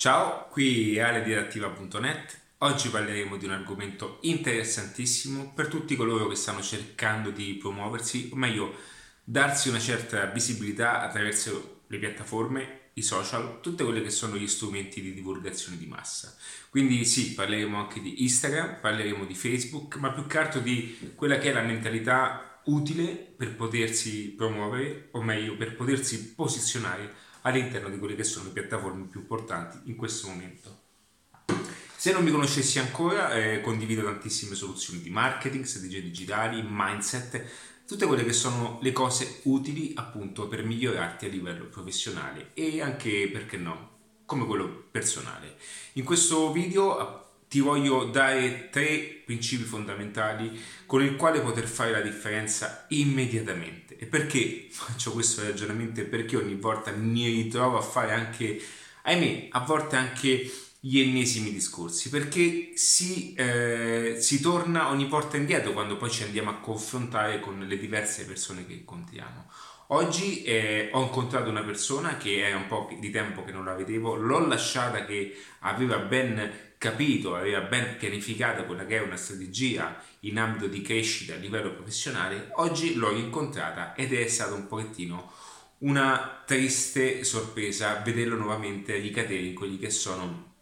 Ciao, qui Ale. Oggi parleremo di un argomento interessantissimo per tutti coloro che stanno cercando di promuoversi, o meglio, darsi una certa visibilità attraverso le piattaforme, i social, tutte quelle che sono gli strumenti di divulgazione di massa. Quindi sì, parleremo anche di Instagram, parleremo di Facebook, ma più che altro di quella che è la mentalità utile per potersi promuovere, o meglio, per potersi posizionare all'interno di quelle che sono le piattaforme più importanti in questo momento. Se non mi conoscessi ancora, eh, condivido tantissime soluzioni di marketing, strategie digitali, mindset, tutte quelle che sono le cose utili appunto per migliorarti a livello professionale e anche, perché no, come quello personale. In questo video ti voglio dare tre principi fondamentali con il quale poter fare la differenza immediatamente. E perché faccio questo ragionamento? Perché ogni volta mi ritrovo a fare anche, ahimè, a volte anche gli ennesimi discorsi, perché si, eh, si torna ogni volta indietro quando poi ci andiamo a confrontare con le diverse persone che incontriamo. Oggi eh, ho incontrato una persona che è un po' di tempo che non la vedevo, l'ho lasciata che aveva ben capito, aveva ben pianificato quella che è una strategia in ambito di crescita a livello professionale, oggi l'ho incontrata ed è stato un pochettino una triste sorpresa vederlo nuovamente ricadere in quelli che sono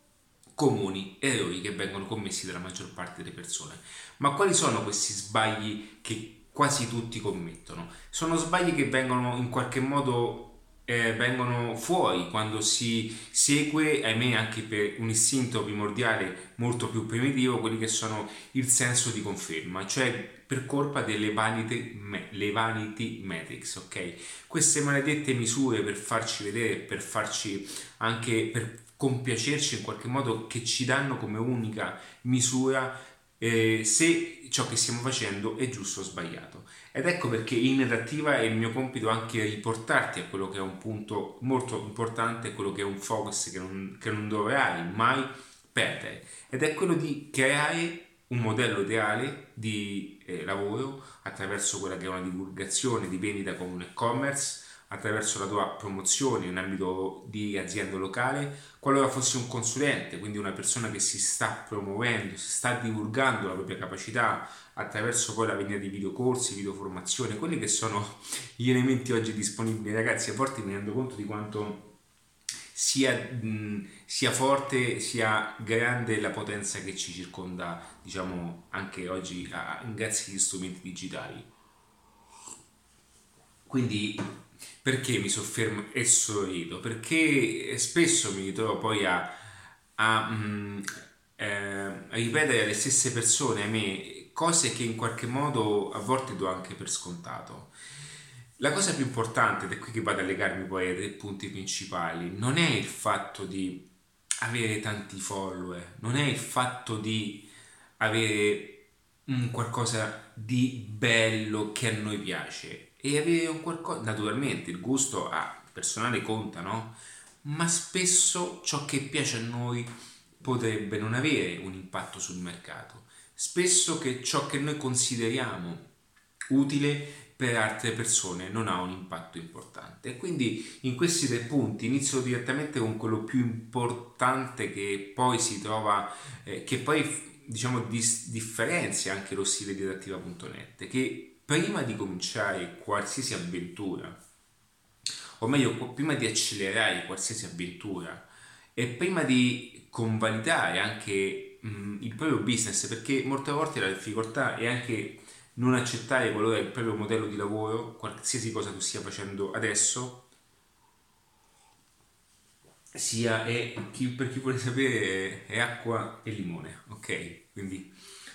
comuni errori che vengono commessi dalla maggior parte delle persone. Ma quali sono questi sbagli che quasi tutti commettono? Sono sbagli che vengono in qualche modo eh, vengono fuori quando si segue, ahimè anche per un istinto primordiale molto più primitivo, quelli che sono il senso di conferma, cioè per colpa delle vanity, me, le vanity metrics, ok? Queste maledette misure per farci vedere, per farci anche per compiacerci in qualche modo che ci danno come unica misura eh, se ciò che stiamo facendo è giusto o sbagliato. Ed ecco perché in narrativa è il mio compito anche riportarti a quello che è un punto molto importante, quello che è un focus che non, che non dovrai mai perdere. Ed è quello di creare un modello ideale di eh, lavoro attraverso quella che è una divulgazione di vendita con un e-commerce attraverso la tua promozione in ambito di azienda locale, qualora fossi un consulente, quindi una persona che si sta promuovendo, si sta divulgando la propria capacità attraverso poi la vendita di videocorsi, videoformazione, quelli che sono gli elementi oggi disponibili. Ragazzi, a volte mi rendo conto di quanto sia, mh, sia forte, sia grande la potenza che ci circonda, diciamo, anche oggi a, grazie agli strumenti digitali. Quindi perché mi soffermo e sorrido? Perché spesso mi ritrovo poi a, a, mm, eh, a ripetere alle stesse persone, a me, cose che in qualche modo a volte do anche per scontato. La cosa più importante, ed è qui che vado a legarmi poi ai tre punti principali, non è il fatto di avere tanti follower, non è il fatto di avere un qualcosa di bello che a noi piace, e avere un qualcosa, naturalmente il gusto ah, personale conta, no? Ma spesso ciò che piace a noi potrebbe non avere un impatto sul mercato. Spesso che ciò che noi consideriamo utile per altre persone non ha un impatto importante. Quindi in questi tre punti inizio direttamente con quello più importante che poi si trova, eh, che poi diciamo dis- differenzia anche lo stile di adattiva.net, che prima di cominciare qualsiasi avventura, o meglio, prima di accelerare qualsiasi avventura e prima di convalidare anche mh, il proprio business, perché molte volte la difficoltà è anche non accettare qualora il proprio modello di lavoro, qualsiasi cosa tu stia facendo adesso, sia è, per chi vuole sapere è acqua e limone, ok? Quindi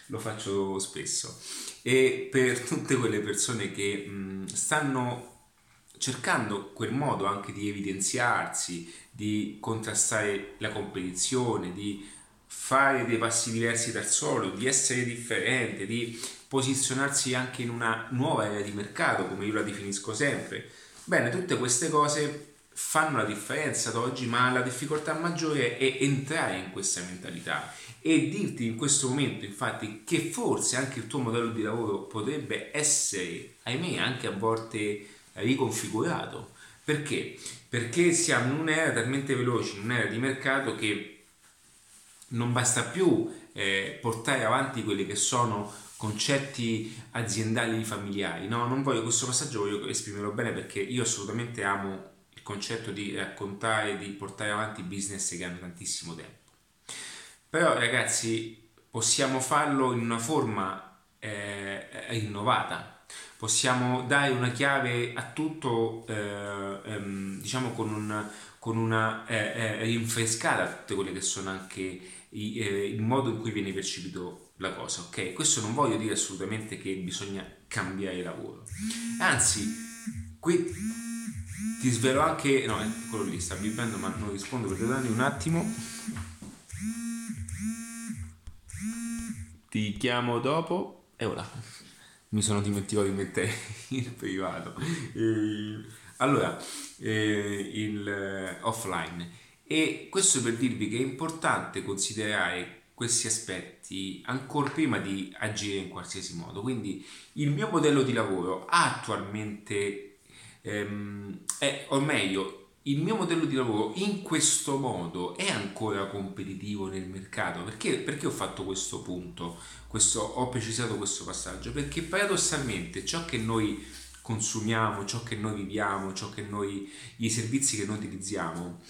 lo faccio spesso. E per tutte quelle persone che mh, stanno cercando quel modo anche di evidenziarsi, di contrastare la competizione, di fare dei passi diversi dal solito, di essere differente, di posizionarsi anche in una nuova area di mercato, come io la definisco sempre. Bene, tutte queste cose fanno la differenza ad oggi, ma la difficoltà maggiore è entrare in questa mentalità e dirti in questo momento infatti che forse anche il tuo modello di lavoro potrebbe essere, ahimè, anche a volte riconfigurato Perché? Perché siamo in un'era talmente veloce, in un'era di mercato che non basta più eh, portare avanti quelli che sono concetti aziendali familiari. No, non voglio questo passaggio, voglio esprimerlo bene perché io assolutamente amo il concetto di raccontare, di portare avanti business che hanno tantissimo tempo. Però ragazzi, possiamo farlo in una forma eh, innovata, possiamo dare una chiave a tutto, eh, ehm, diciamo con, un, con una eh, eh rinfrescata tutte quelle che sono anche i, eh, il modo in cui viene percepito la cosa, ok? Questo non voglio dire assolutamente che bisogna cambiare lavoro, anzi, qui ti svelo anche, no, quello lì sta vivendo ma non rispondo per darmi un attimo. Ti chiamo dopo e ora mi sono dimenticato di mettere in privato. E, allora, eh, il eh, offline. E questo per dirvi che è importante considerare questi aspetti ancora prima di agire in qualsiasi modo. Quindi il mio modello di lavoro attualmente ehm, è, o meglio, il mio modello di lavoro in questo modo è ancora competitivo nel mercato. Perché, perché ho fatto questo punto? Questo, ho precisato questo passaggio? Perché paradossalmente ciò che noi consumiamo, ciò che noi viviamo, ciò che noi, i servizi che noi utilizziamo,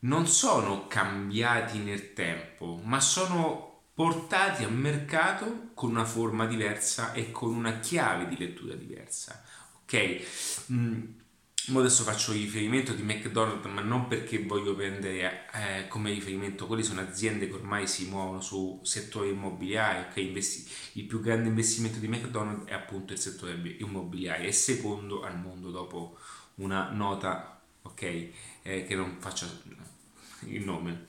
non sono cambiati nel tempo, ma sono portati a mercato con una forma diversa e con una chiave di lettura diversa. Ok? Mm, adesso faccio riferimento di McDonald's, ma non perché voglio prendere eh, come riferimento, quelle sono aziende che ormai si muovono su settore immobiliare, okay? Investi- il più grande investimento di McDonald's è appunto il settore immobiliare, è secondo al mondo dopo una nota, ok, eh, che non faccio il nome.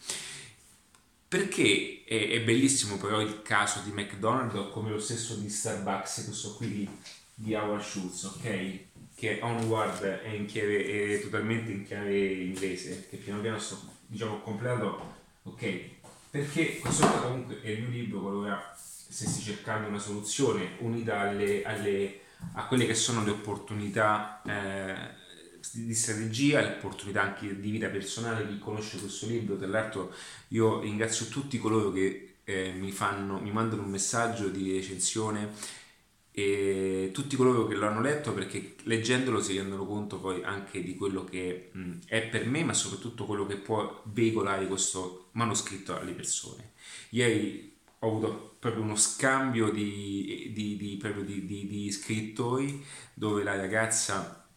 Perché è, è, bellissimo però il caso di McDonald's come lo stesso di Starbucks, questo qui di, di Howard Schultz, ok? Che onward è, in chiave, è totalmente in chiave inglese, che piano piano sto diciamo completo, ok? Perché questo qua comunque è il mio libro, qualora stessi cercando una soluzione unita alle, alle, a quelle che sono le opportunità eh, di strategia, l'opportunità anche di vita personale, chi conosce questo libro, tra l'altro io ringrazio tutti coloro che eh, mi, fanno, mi mandano un messaggio di recensione e tutti coloro che lo hanno letto perché leggendolo si rendono conto poi anche di quello che mh, è per me ma soprattutto quello che può veicolare questo manoscritto alle persone. Ieri ho avuto proprio uno scambio di, di, di, di scrittori dove la ragazza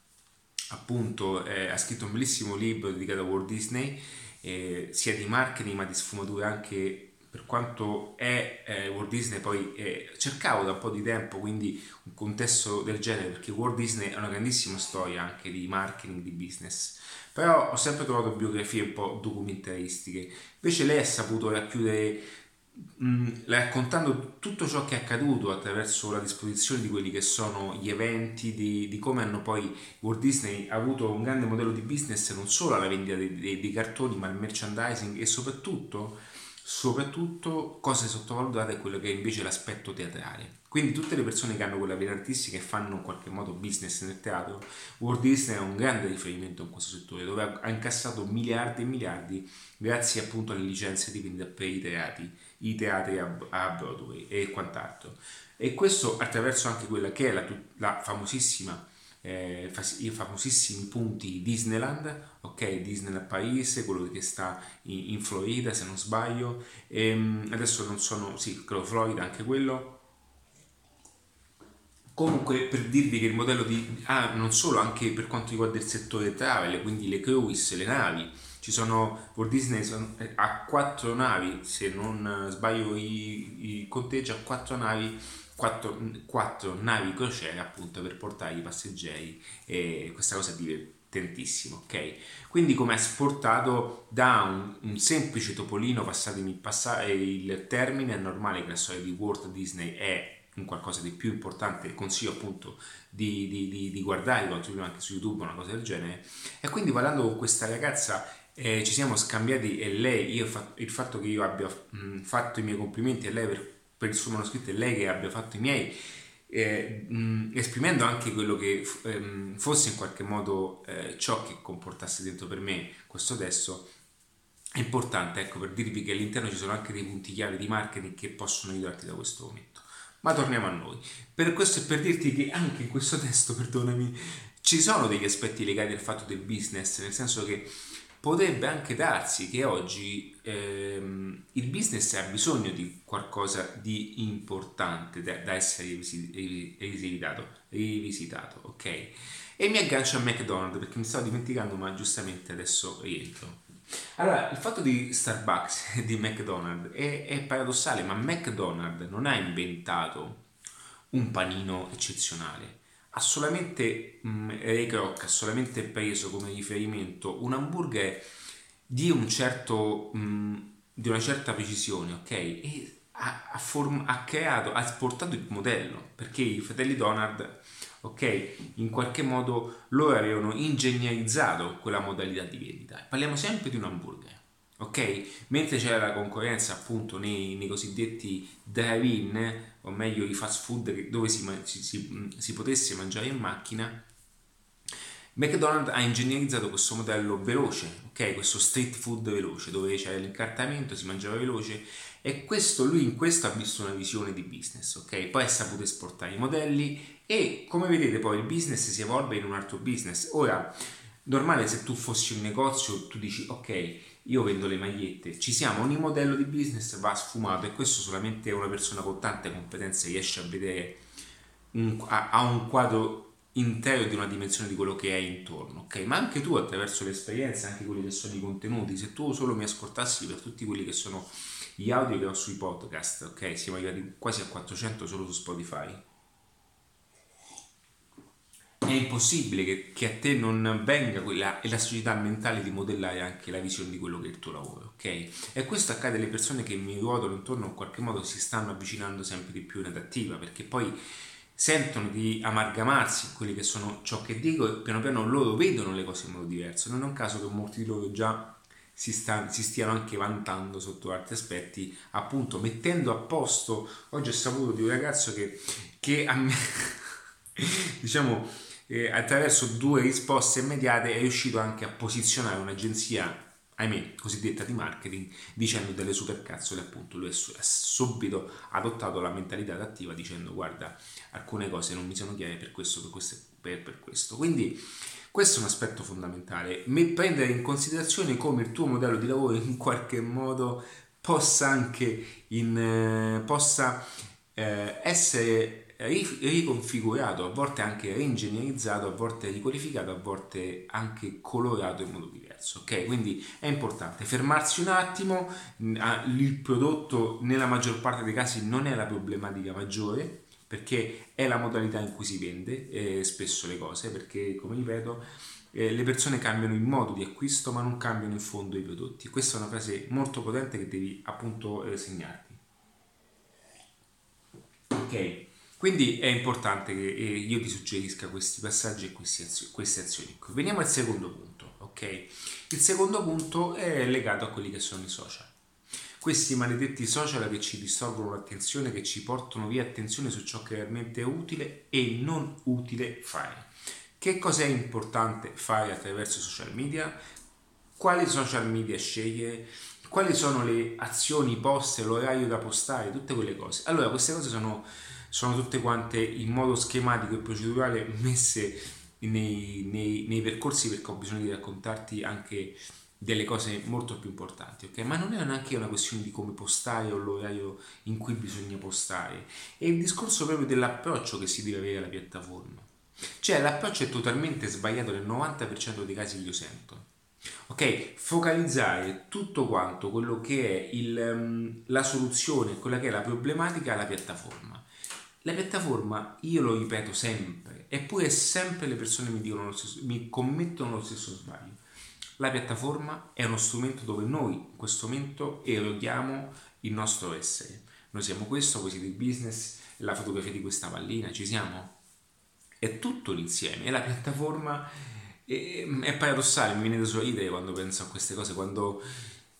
appunto eh, ha scritto un bellissimo libro dedicato a Walt Disney, eh, sia di marketing ma di sfumature anche per quanto è eh, Walt Disney poi eh, cercavo da un po' di tempo quindi un contesto del genere perché Walt Disney è una grandissima storia anche di marketing, di business. Però ho sempre trovato biografie un po' documentaristiche invece lei ha saputo racchiudere Mm, raccontando tutto ciò che è accaduto attraverso la disposizione di quelli che sono gli eventi, di, di come hanno poi Walt Disney avuto un grande modello di business non solo alla vendita dei, dei, dei cartoni ma al merchandising e soprattutto, soprattutto cose sottovalutate è quello che è invece l'aspetto teatrale. Quindi tutte le persone che hanno quella vena artistica e fanno in qualche modo business nel teatro, Walt Disney è un grande riferimento in questo settore dove ha incassato miliardi e miliardi grazie appunto alle licenze di vendita per i teatri i teatri a, Broadway e quant'altro. E questo attraverso anche quella che è la, la famosissima eh, i famosissimi punti Disneyland, ok? Disneyland Paese, quello che sta in, in Florida se non sbaglio, e, ehm, adesso non sono, sì, credo Florida anche quello. Comunque per dirvi che il modello di, ah, non solo anche per quanto riguarda il settore travel, quindi le cruise, le navi, ci sono Walt Disney eh, ha quattro navi se non sbaglio i, i conteggi ha quattro navi quattro, quattro navi crociere appunto per portare i passeggeri e questa cosa è divertentissima ok? Quindi come ha esportato da un, un semplice topolino passatemi passare il termine è normale che la storia di Walt Disney è un qualcosa di più importante consiglio appunto di, di, di, di guardare anche su YouTube una cosa del genere. E quindi parlando con questa ragazza eh, ci siamo scambiati e lei, io, il fatto che io abbia mh, fatto i miei complimenti a lei per, per il suo manoscritto e lei che abbia fatto i miei, eh, esprimendo anche quello che ehm, fosse in qualche modo eh, ciò che comportasse dentro per me questo testo, è importante ecco, per dirvi che all'interno ci sono anche dei punti chiave di marketing che possono aiutarti da questo momento. Ma torniamo a noi. Per questo è per dirti che anche in questo testo, perdonami, ci sono degli aspetti legati al fatto del business, nel senso che potrebbe anche darsi che oggi ehm, il business ha bisogno di qualcosa di importante da, da essere rivisitato, rivisitato, ok? E mi aggancio a McDonald's perché mi stavo dimenticando, ma giustamente adesso rientro. Allora, il fatto di Starbucks e di McDonald's è, è paradossale, ma McDonald's non ha inventato un panino eccezionale ha solamente Ray Kroc ha solamente preso come riferimento un hamburger di, un certo, mh, di una certa precisione, ok? E ha, ha, form- ha, creato, ha esportato il modello perché i fratelli Donald, ok, in qualche modo loro avevano ingegnerizzato quella modalità di vendita. Parliamo sempre di un hamburger ok? Mentre c'era la concorrenza appunto nei, nei cosiddetti drive-in, o meglio i fast food dove si, si, si potesse mangiare in macchina, McDonald's ha ingegnerizzato questo modello veloce, ok? Questo street food veloce, dove c'era l'incartamento, si mangiava veloce e questo, lui in questo ha visto una visione di business, ok? Poi ha saputo esportare i modelli e come vedete poi il business si evolve in un altro business. Ora, normale se tu fossi un negozio, tu dici ok, io vendo le magliette, ci siamo, ogni modello di business va sfumato e questo solamente una persona con tante competenze riesce a vedere, un, ha, ha un quadro intero di una dimensione di quello che è intorno, ok? Ma anche tu attraverso l'esperienza, anche quelli che sono i contenuti, se tu solo mi ascoltassi per tutti quelli che sono gli audio che ho sui podcast, ok? Siamo arrivati quasi a 400 solo su Spotify è impossibile che, che, a te non venga quella elasticità mentale di modellare anche la visione di quello che è il tuo lavoro, ok? E questo accade alle persone che mi ruotano intorno in qualche modo si stanno avvicinando sempre di più in adattiva, perché poi sentono di amalgamarsi quelli che sono ciò che dico e piano piano loro vedono le cose in modo diverso. Non è un caso che molti di loro già si, sta, si stiano anche vantando sotto altri aspetti, appunto mettendo a posto, oggi ho saputo di un ragazzo che, che a me, diciamo, eh, attraverso due risposte immediate è riuscito anche a posizionare un'agenzia ahimè, cosiddetta di marketing, dicendo delle supercazzole, appunto, lui ha subito adottato la mentalità adattiva dicendo guarda, alcune cose non mi sono chiare per questo, per questo, per, per questo. Quindi questo è un aspetto fondamentale, prendere in considerazione come il tuo modello di lavoro in qualche modo possa anche in, eh, possa eh, essere riconfigurato, a volte anche reingegnerizzato, a volte riqualificato, a volte anche colorato in modo diverso. Ok, quindi è importante fermarsi un attimo. Il prodotto, nella maggior parte dei casi, non è la problematica maggiore perché è la modalità in cui si vende eh, spesso le cose. Perché, come ripeto, eh, le persone cambiano il modo di acquisto, ma non cambiano in fondo i prodotti. Questa è una frase molto potente che devi appunto eh, segnarti. Ok. Quindi è importante che io ti suggerisca questi passaggi e queste azioni. Veniamo al secondo punto, ok? Il secondo punto è legato a quelli che sono i social. Questi maledetti social che ci distolgono l'attenzione, che ci portano via attenzione su ciò che è realmente utile e non utile fare. Che cos'è importante fare attraverso i social media? Quali social media scegliere? Quali sono le azioni poste, l'orario da postare, tutte quelle cose. Allora, queste cose sono sono tutte quante in modo schematico e procedurale messe nei, nei, nei percorsi perché ho bisogno di raccontarti anche delle cose molto più importanti, ok? Ma non è neanche una questione di come postare o l'orario in cui bisogna postare, è il discorso proprio dell'approccio che si deve avere alla piattaforma. Cioè l'approccio è totalmente sbagliato nel 90% dei casi che io sento. Ok, focalizzare tutto quanto quello che è il, um, la soluzione, quella che è la problematica alla piattaforma. La piattaforma, io lo ripeto sempre, eppure sempre le persone mi, dicono lo stesso, mi commettono lo stesso sbaglio. La piattaforma è uno strumento dove noi in questo momento eroghiamo il nostro essere. Noi siamo questo, voi siete il business, la fotografia di questa pallina, ci siamo? È tutto l'insieme e la piattaforma è, è paradossale, mi viene da sorridere quando penso a queste cose, quando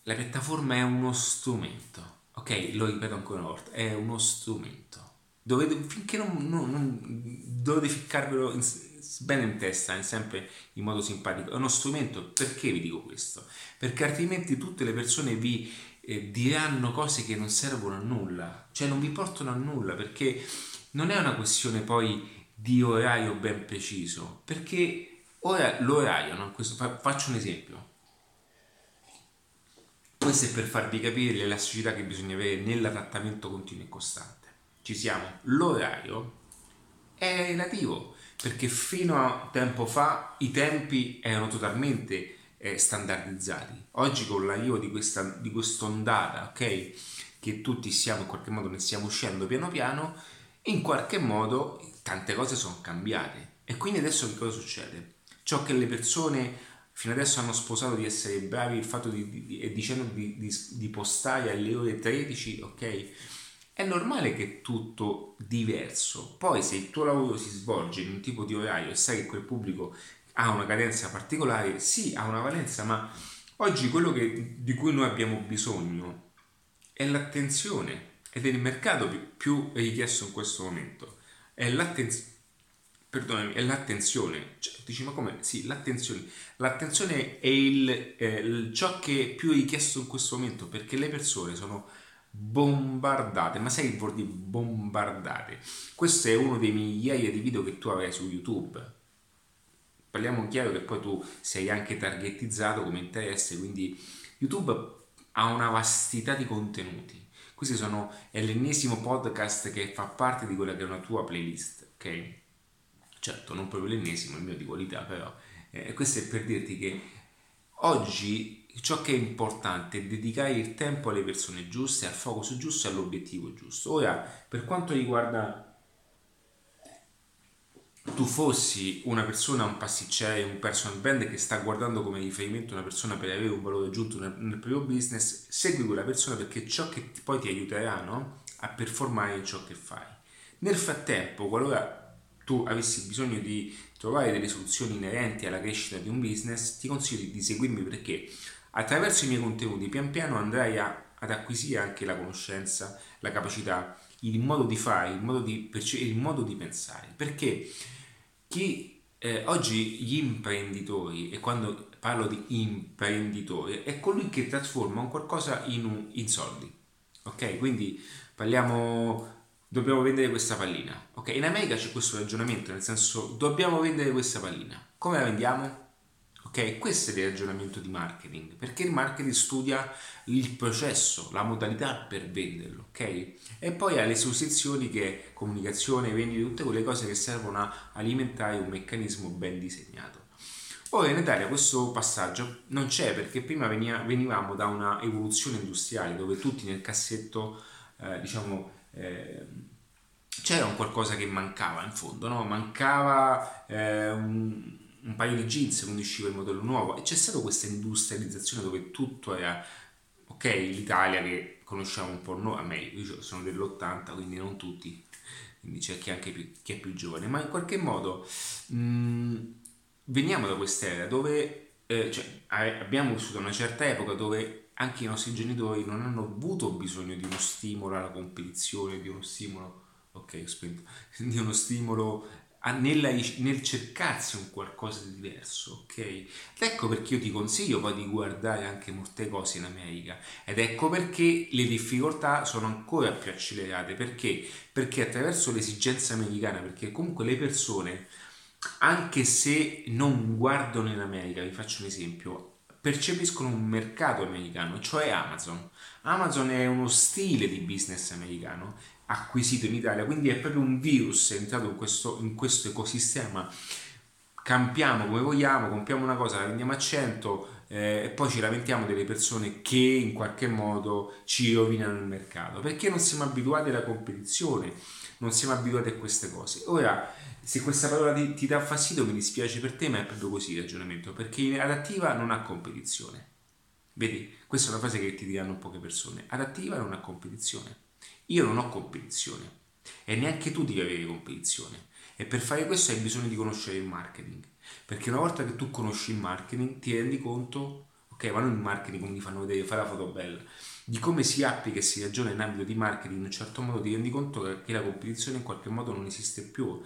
la piattaforma è uno strumento. Ok, lo ripeto ancora una volta, è uno strumento dovete, finché non, non, non dovete ficcarvelo in, bene in testa, sempre in modo simpatico. È uno strumento, perché vi dico questo? Perché altrimenti tutte le persone vi eh, diranno cose che non servono a nulla, cioè non vi portano a nulla, perché non è una questione poi di orario ben preciso, perché ora l'orario, no? Questo, faccio un esempio. Questo è per farvi capire l'elasticità che bisogna avere nell'adattamento continuo e costante. Ci siamo. L'orario è relativo perché fino a tempo fa i tempi erano totalmente eh, standardizzati. Oggi con l'arrivo di questa di quest'ondata, ok, che tutti stiamo in qualche modo ne stiamo uscendo piano piano, in qualche modo tante cose sono cambiate. E quindi adesso che cosa succede? Ciò che le persone fino adesso hanno sposato di essere bravi il fatto di, di, di, dicendo di, di, postare alle ore 13, ok? È normale che tutto diverso. Poi se il tuo lavoro si svolge in un tipo di orario e sai che quel pubblico ha una cadenza particolare, sì, ha una valenza, ma oggi quello che, di cui noi abbiamo bisogno è l'attenzione ed è il mercato più, più richiesto in questo momento. È l'attenzione perdonami, è l'attenzione. Cioè, dici, ma come? Sì, l'attenzione. L'attenzione è il, eh, ciò che è più richiesto in questo momento perché le persone sono bombardate, ma sai che vuol dire bombardate? Questo è uno dei migliaia di video che tu avrai su YouTube. Parliamo chiaro che poi tu sei anche targetizzato come interesse, quindi YouTube ha una vastità di contenuti. Questi sono, è l'ennesimo podcast che fa parte di quella che è una tua playlist, ok? Certo, non proprio l'ennesimo, il mio di qualità, però eh, questo è per dirti che oggi ciò che è importante è dedicare il tempo alle persone giuste, al focus giusto e all'obiettivo giusto. Ora, per quanto riguarda tu fossi una persona, un pasticcere, un personal brand che sta guardando come riferimento una persona per avere un valore aggiunto nel, nel proprio business, segui quella persona perché ciò che poi ti aiuterà no? a performare in ciò che fai. Nel frattempo, qualora tu avessi bisogno di trovare delle soluzioni inerenti alla crescita di un business, ti consiglio di seguirmi perché Attraverso i miei contenuti pian piano andrai a, ad acquisire anche la conoscenza, la capacità, il modo di fare, il modo di, il modo di pensare. Perché chi eh, oggi gli imprenditori, e quando parlo di imprenditori, è colui che trasforma un qualcosa in, un, in soldi. Ok? Quindi parliamo dobbiamo vendere questa pallina. Ok, in America c'è questo ragionamento, nel senso dobbiamo vendere questa pallina. Come la vendiamo? Ok, questo è il ragionamento di marketing, perché il marketing studia il processo, la modalità per venderlo, ok? E poi ha le sue sezioni che comunicazione, vendita, tutte quelle cose che servono a alimentare un meccanismo ben disegnato. Ora in Italia questo passaggio non c'è perché prima veniva, venivamo da una evoluzione industriale dove tutti nel cassetto, eh, diciamo, eh, c'era un qualcosa che mancava in fondo, no? Mancava eh, un un paio di jeans quando usciva il modello nuovo e c'è stata questa industrializzazione dove tutto era ok l'Italia che conosciamo un po' noi a me io sono dell'80 quindi non tutti quindi c'è chi, anche più, chi è più giovane ma in qualche modo mh, mm, veniamo da quest'era dove eh, cioè, abbiamo vissuto una certa epoca dove anche i nostri genitori non hanno avuto bisogno di uno stimolo alla competizione di uno stimolo ok ho spento di uno stimolo nella, nel cercarsi un qualcosa di diverso, ok? Ed ecco perché io ti consiglio poi di guardare anche molte cose in America ed ecco perché le difficoltà sono ancora più accelerate, perché? Perché attraverso l'esigenza americana, perché comunque le persone, anche se non guardano in America, vi faccio un esempio, percepiscono un mercato americano, cioè Amazon. Amazon è uno stile di business americano acquisito in Italia, quindi è proprio un virus entrato in questo, in questo ecosistema. Campiamo come vogliamo, compriamo una cosa, la vendiamo a 100 eh, e poi ci lamentiamo delle persone che in qualche modo ci rovinano il mercato perché non siamo abituati alla competizione, non siamo abituati a queste cose. Ora, se questa parola ti, ti dà fastidio, mi dispiace per te, ma è proprio così il ragionamento perché adattiva non ha competizione. Vedi, questa è una frase che ti diranno poche persone. Adattiva non ha competizione. Io non ho competizione e neanche tu devi avere competizione. E per fare questo hai bisogno di conoscere il marketing. Perché una volta che tu conosci il marketing ti rendi conto ok? Ma non in marketing come ti fanno vedere, fare la foto bella. Di come si applica e si ragiona in ambito di marketing in un certo modo ti rendi conto che la competizione in qualche modo non esiste più,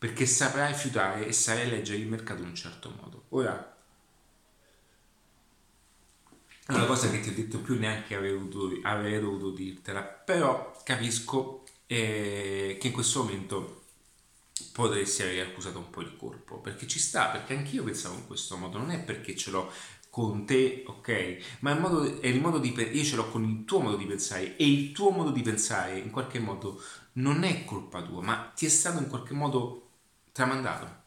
perché saprai fiutare e saprai leggere il mercato in un certo modo. Ora, è una cosa che ti ho detto più neanche avrei dovuto, avrei dovuto dirtela, però capisco eh, che in questo momento potresti aver accusato un po' il corpo, perché ci sta, perché anch'io pensavo in questo modo, non è perché ce l'ho con te, ok? Ma il modo, è il modo di io ce l'ho con il tuo modo di pensare e il tuo modo di pensare in qualche modo non è colpa tua, ma ti è stato in qualche modo tramandato.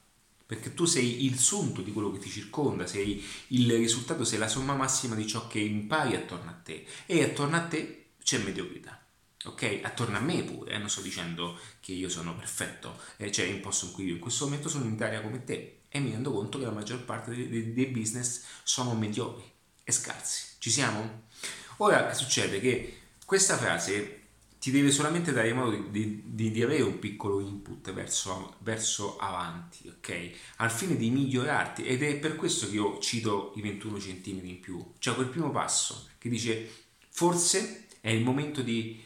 Perché tu sei il sunto di quello che ti circonda, sei il risultato, sei la somma massima di ciò che impari attorno a te e attorno a te c'è mediocrità ok? Attorno a me pure, eh? non sto dicendo che io sono perfetto, eh, cioè in posto in cui io in questo momento sono in Italia come te e mi rendo conto che la maggior parte dei, dei, business sono mediocri e scarsi. Ci siamo? Ora che succede? Che questa frase ti deve solamente dare modo di, di, di avere un piccolo input verso, verso, avanti, ok? Al fine di migliorarti ed è per questo che io cito i 21 centimetri in più, cioè quel primo passo che dice forse è il momento di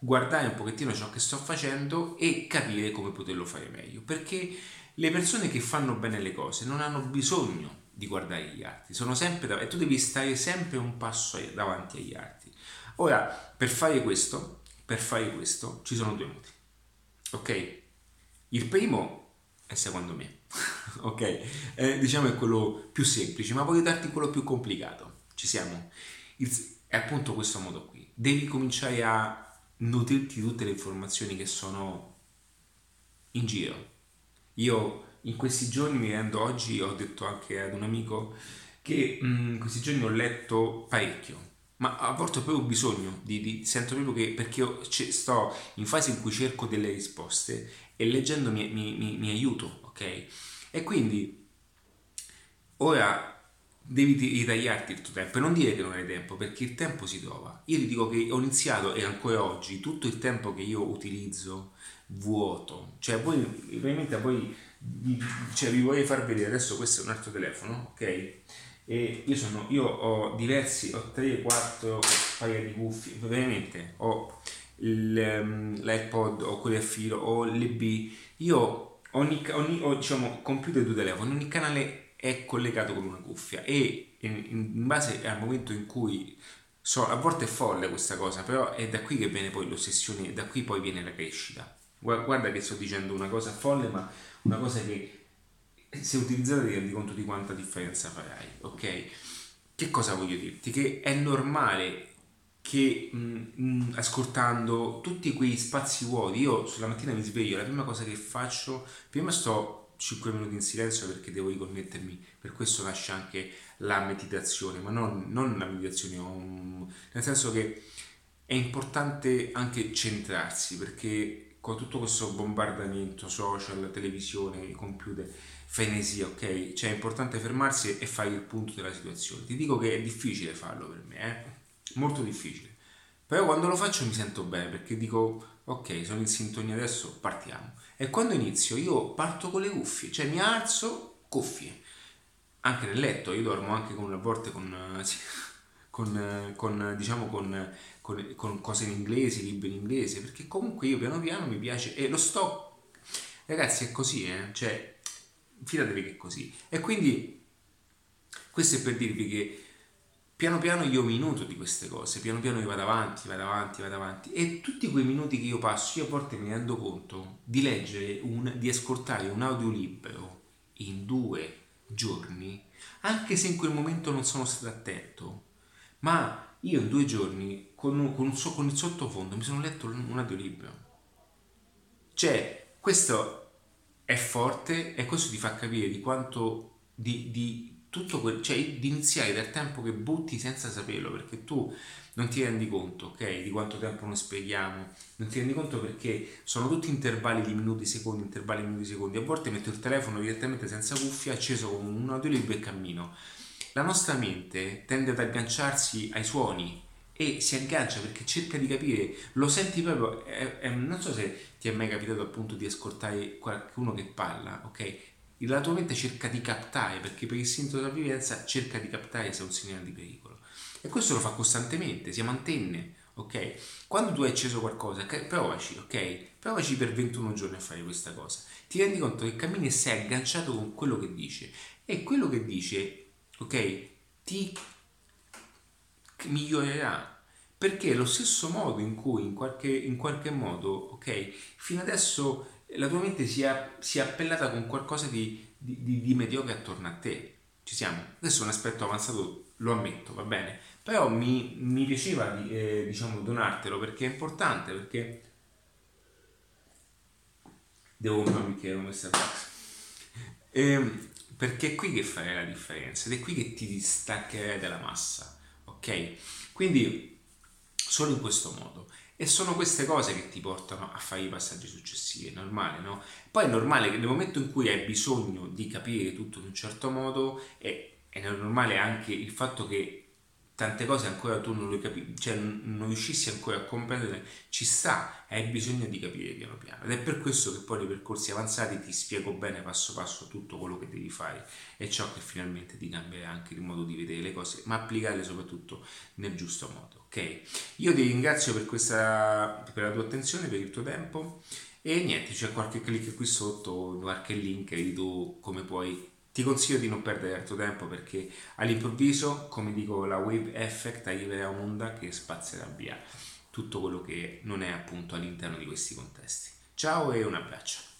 guardare un pochettino ciò che sto facendo e capire come poterlo fare meglio. Perché le persone che fanno bene le cose non hanno bisogno di guardare gli altri, sono sempre davanti, e tu devi stare sempre un passo davanti agli altri. Ora, per fare questo, per fare questo ci sono due modi. Ok? Il primo è secondo me, ok? Eh, diciamo è quello più semplice, ma voglio darti quello più complicato. Ci siamo? Il, è appunto questo modo qui. Devi cominciare a nutrirti di tutte le informazioni che sono in giro. Io in questi giorni mi rendo oggi, ho detto anche ad un amico che in questi giorni ho letto parecchio, ma a volte ho proprio bisogno di, di sento proprio che perché io sto in fase in cui cerco delle risposte e leggendo mi, mi, mi, mi aiuto, ok? E quindi ora devi ritagliarti il tuo tempo non dire che non hai tempo perché il tempo si trova. Io ti dico che ho iniziato e ancora oggi tutto il tempo che io utilizzo vuoto, cioè voi probabilmente a voi cioè, vi vorrei far vedere adesso questo è un altro telefono, ok? E io, sono, io ho diversi, ho 3-4 paia di cuffie, veramente ho um, l'iPod, ho quelli a filo, ho l'EB, io ogni, ogni ho, diciamo computer e due telefoni, ogni canale è collegato con una cuffia. E in, in base al momento in cui so, a volte è folle questa cosa, però è da qui che viene poi l'ossessione, da qui poi viene la crescita. Guarda che sto dicendo una cosa folle, ma una cosa che se utilizzata ti rendi conto di quanta differenza farai, ok? Che cosa voglio dirti? Che è normale che mh, mh, ascoltando tutti quei spazi vuoti, io sulla mattina mi sveglio, la prima cosa che faccio, prima sto 5 minuti in silenzio perché devo riconnettermi, per questo nasce anche la meditazione, ma non, non la meditazione, un, nel senso che è importante anche centrarsi perché con tutto questo bombardamento social, televisione, computer, frenesia, ok? Cioè è importante fermarsi e fare il punto della situazione. Ti dico che è difficile farlo per me, eh? molto difficile. Però quando lo faccio mi sento bene perché dico ok, sono in sintonia adesso, partiamo. E quando inizio io parto con le cuffie, cioè mi alzo, cuffie. Anche nel letto, io dormo anche con, a volte con, con, con diciamo con, con, con, cose in inglese, libri in inglese, perché comunque io piano piano mi piace e lo sto... Ragazzi è così, eh? cioè fidatevi che è così. E quindi questo è per dirvi che piano piano io minuto di queste cose, piano piano io vado avanti, vado avanti, vado avanti e tutti quei minuti che io passo, io a volte mi rendo conto di leggere, un, di ascoltare un audiolibro in due giorni, anche se in quel momento non sono stato attento, ma io in due giorni con, con, con il sottofondo mi sono letto un audiolibro. Cioè, questo è forte e questo ti fa capire di quanto di, di tutto quel, cioè di iniziare dal tempo che butti senza saperlo, perché tu non ti rendi conto, ok, di quanto tempo noi spieghiamo, non ti rendi conto perché sono tutti intervalli di minuti, secondi, intervalli di minuti, secondi. A volte metto il telefono direttamente senza cuffia, acceso con un audiolibro e cammino. La nostra mente tende ad agganciarsi ai suoni e si aggancia perché cerca di capire, lo senti proprio, è, è, non so se ti è mai capitato appunto di ascoltare qualcuno che parla, ok? la tua mente cerca di captare, perché per istinto di sopravvivenza cerca di captare se è un segnale di pericolo. E questo lo fa costantemente, si mantenne, ok? Quando tu hai acceso qualcosa, provaci, ok? Provaci per 21 giorni a fare questa cosa. Ti rendi conto che cammini e sei agganciato con quello che dice. E quello che dice, ok, ti migliorerà. Perché è lo stesso modo in cui in qualche, in qualche modo, ok, fino adesso la tua mente si è, si è appellata con qualcosa di, di, di, di mediocre attorno a te. Ci siamo. Adesso è un aspetto avanzato, lo ammetto, va bene. Però mi, mi piaceva eh, diciamo donartelo perché è importante, perché devo comprare un bicchiere come Starbucks. Eh, perché è qui che fai la differenza ed è qui che ti distaccherai dalla massa, ok? Quindi solo in questo modo. E sono queste cose che ti portano a fare i passaggi successivi, è normale, no? Poi è normale che nel momento in cui hai bisogno di capire tutto in un certo modo, è, è normale anche il fatto che tante cose ancora tu non le cioè non riuscissi ancora a comprendere, ci sta, hai bisogno di capire piano piano. Ed è per questo che poi nei percorsi avanzati ti spiego bene passo passo tutto quello che devi fare e ciò che finalmente ti cambierà anche il modo di vedere le cose, ma applicarle soprattutto nel giusto modo. Ok? Io ti ringrazio per, questa, per la tua attenzione, per il tuo tempo e niente, c'è qualche clic qui sotto, qualche link, vedi tu come puoi ti consiglio di non perdere il tuo tempo perché all'improvviso, come dico, la wave effect arriverà un'onda che spazzerà via tutto quello che non è appunto all'interno di questi contesti. Ciao e un abbraccio.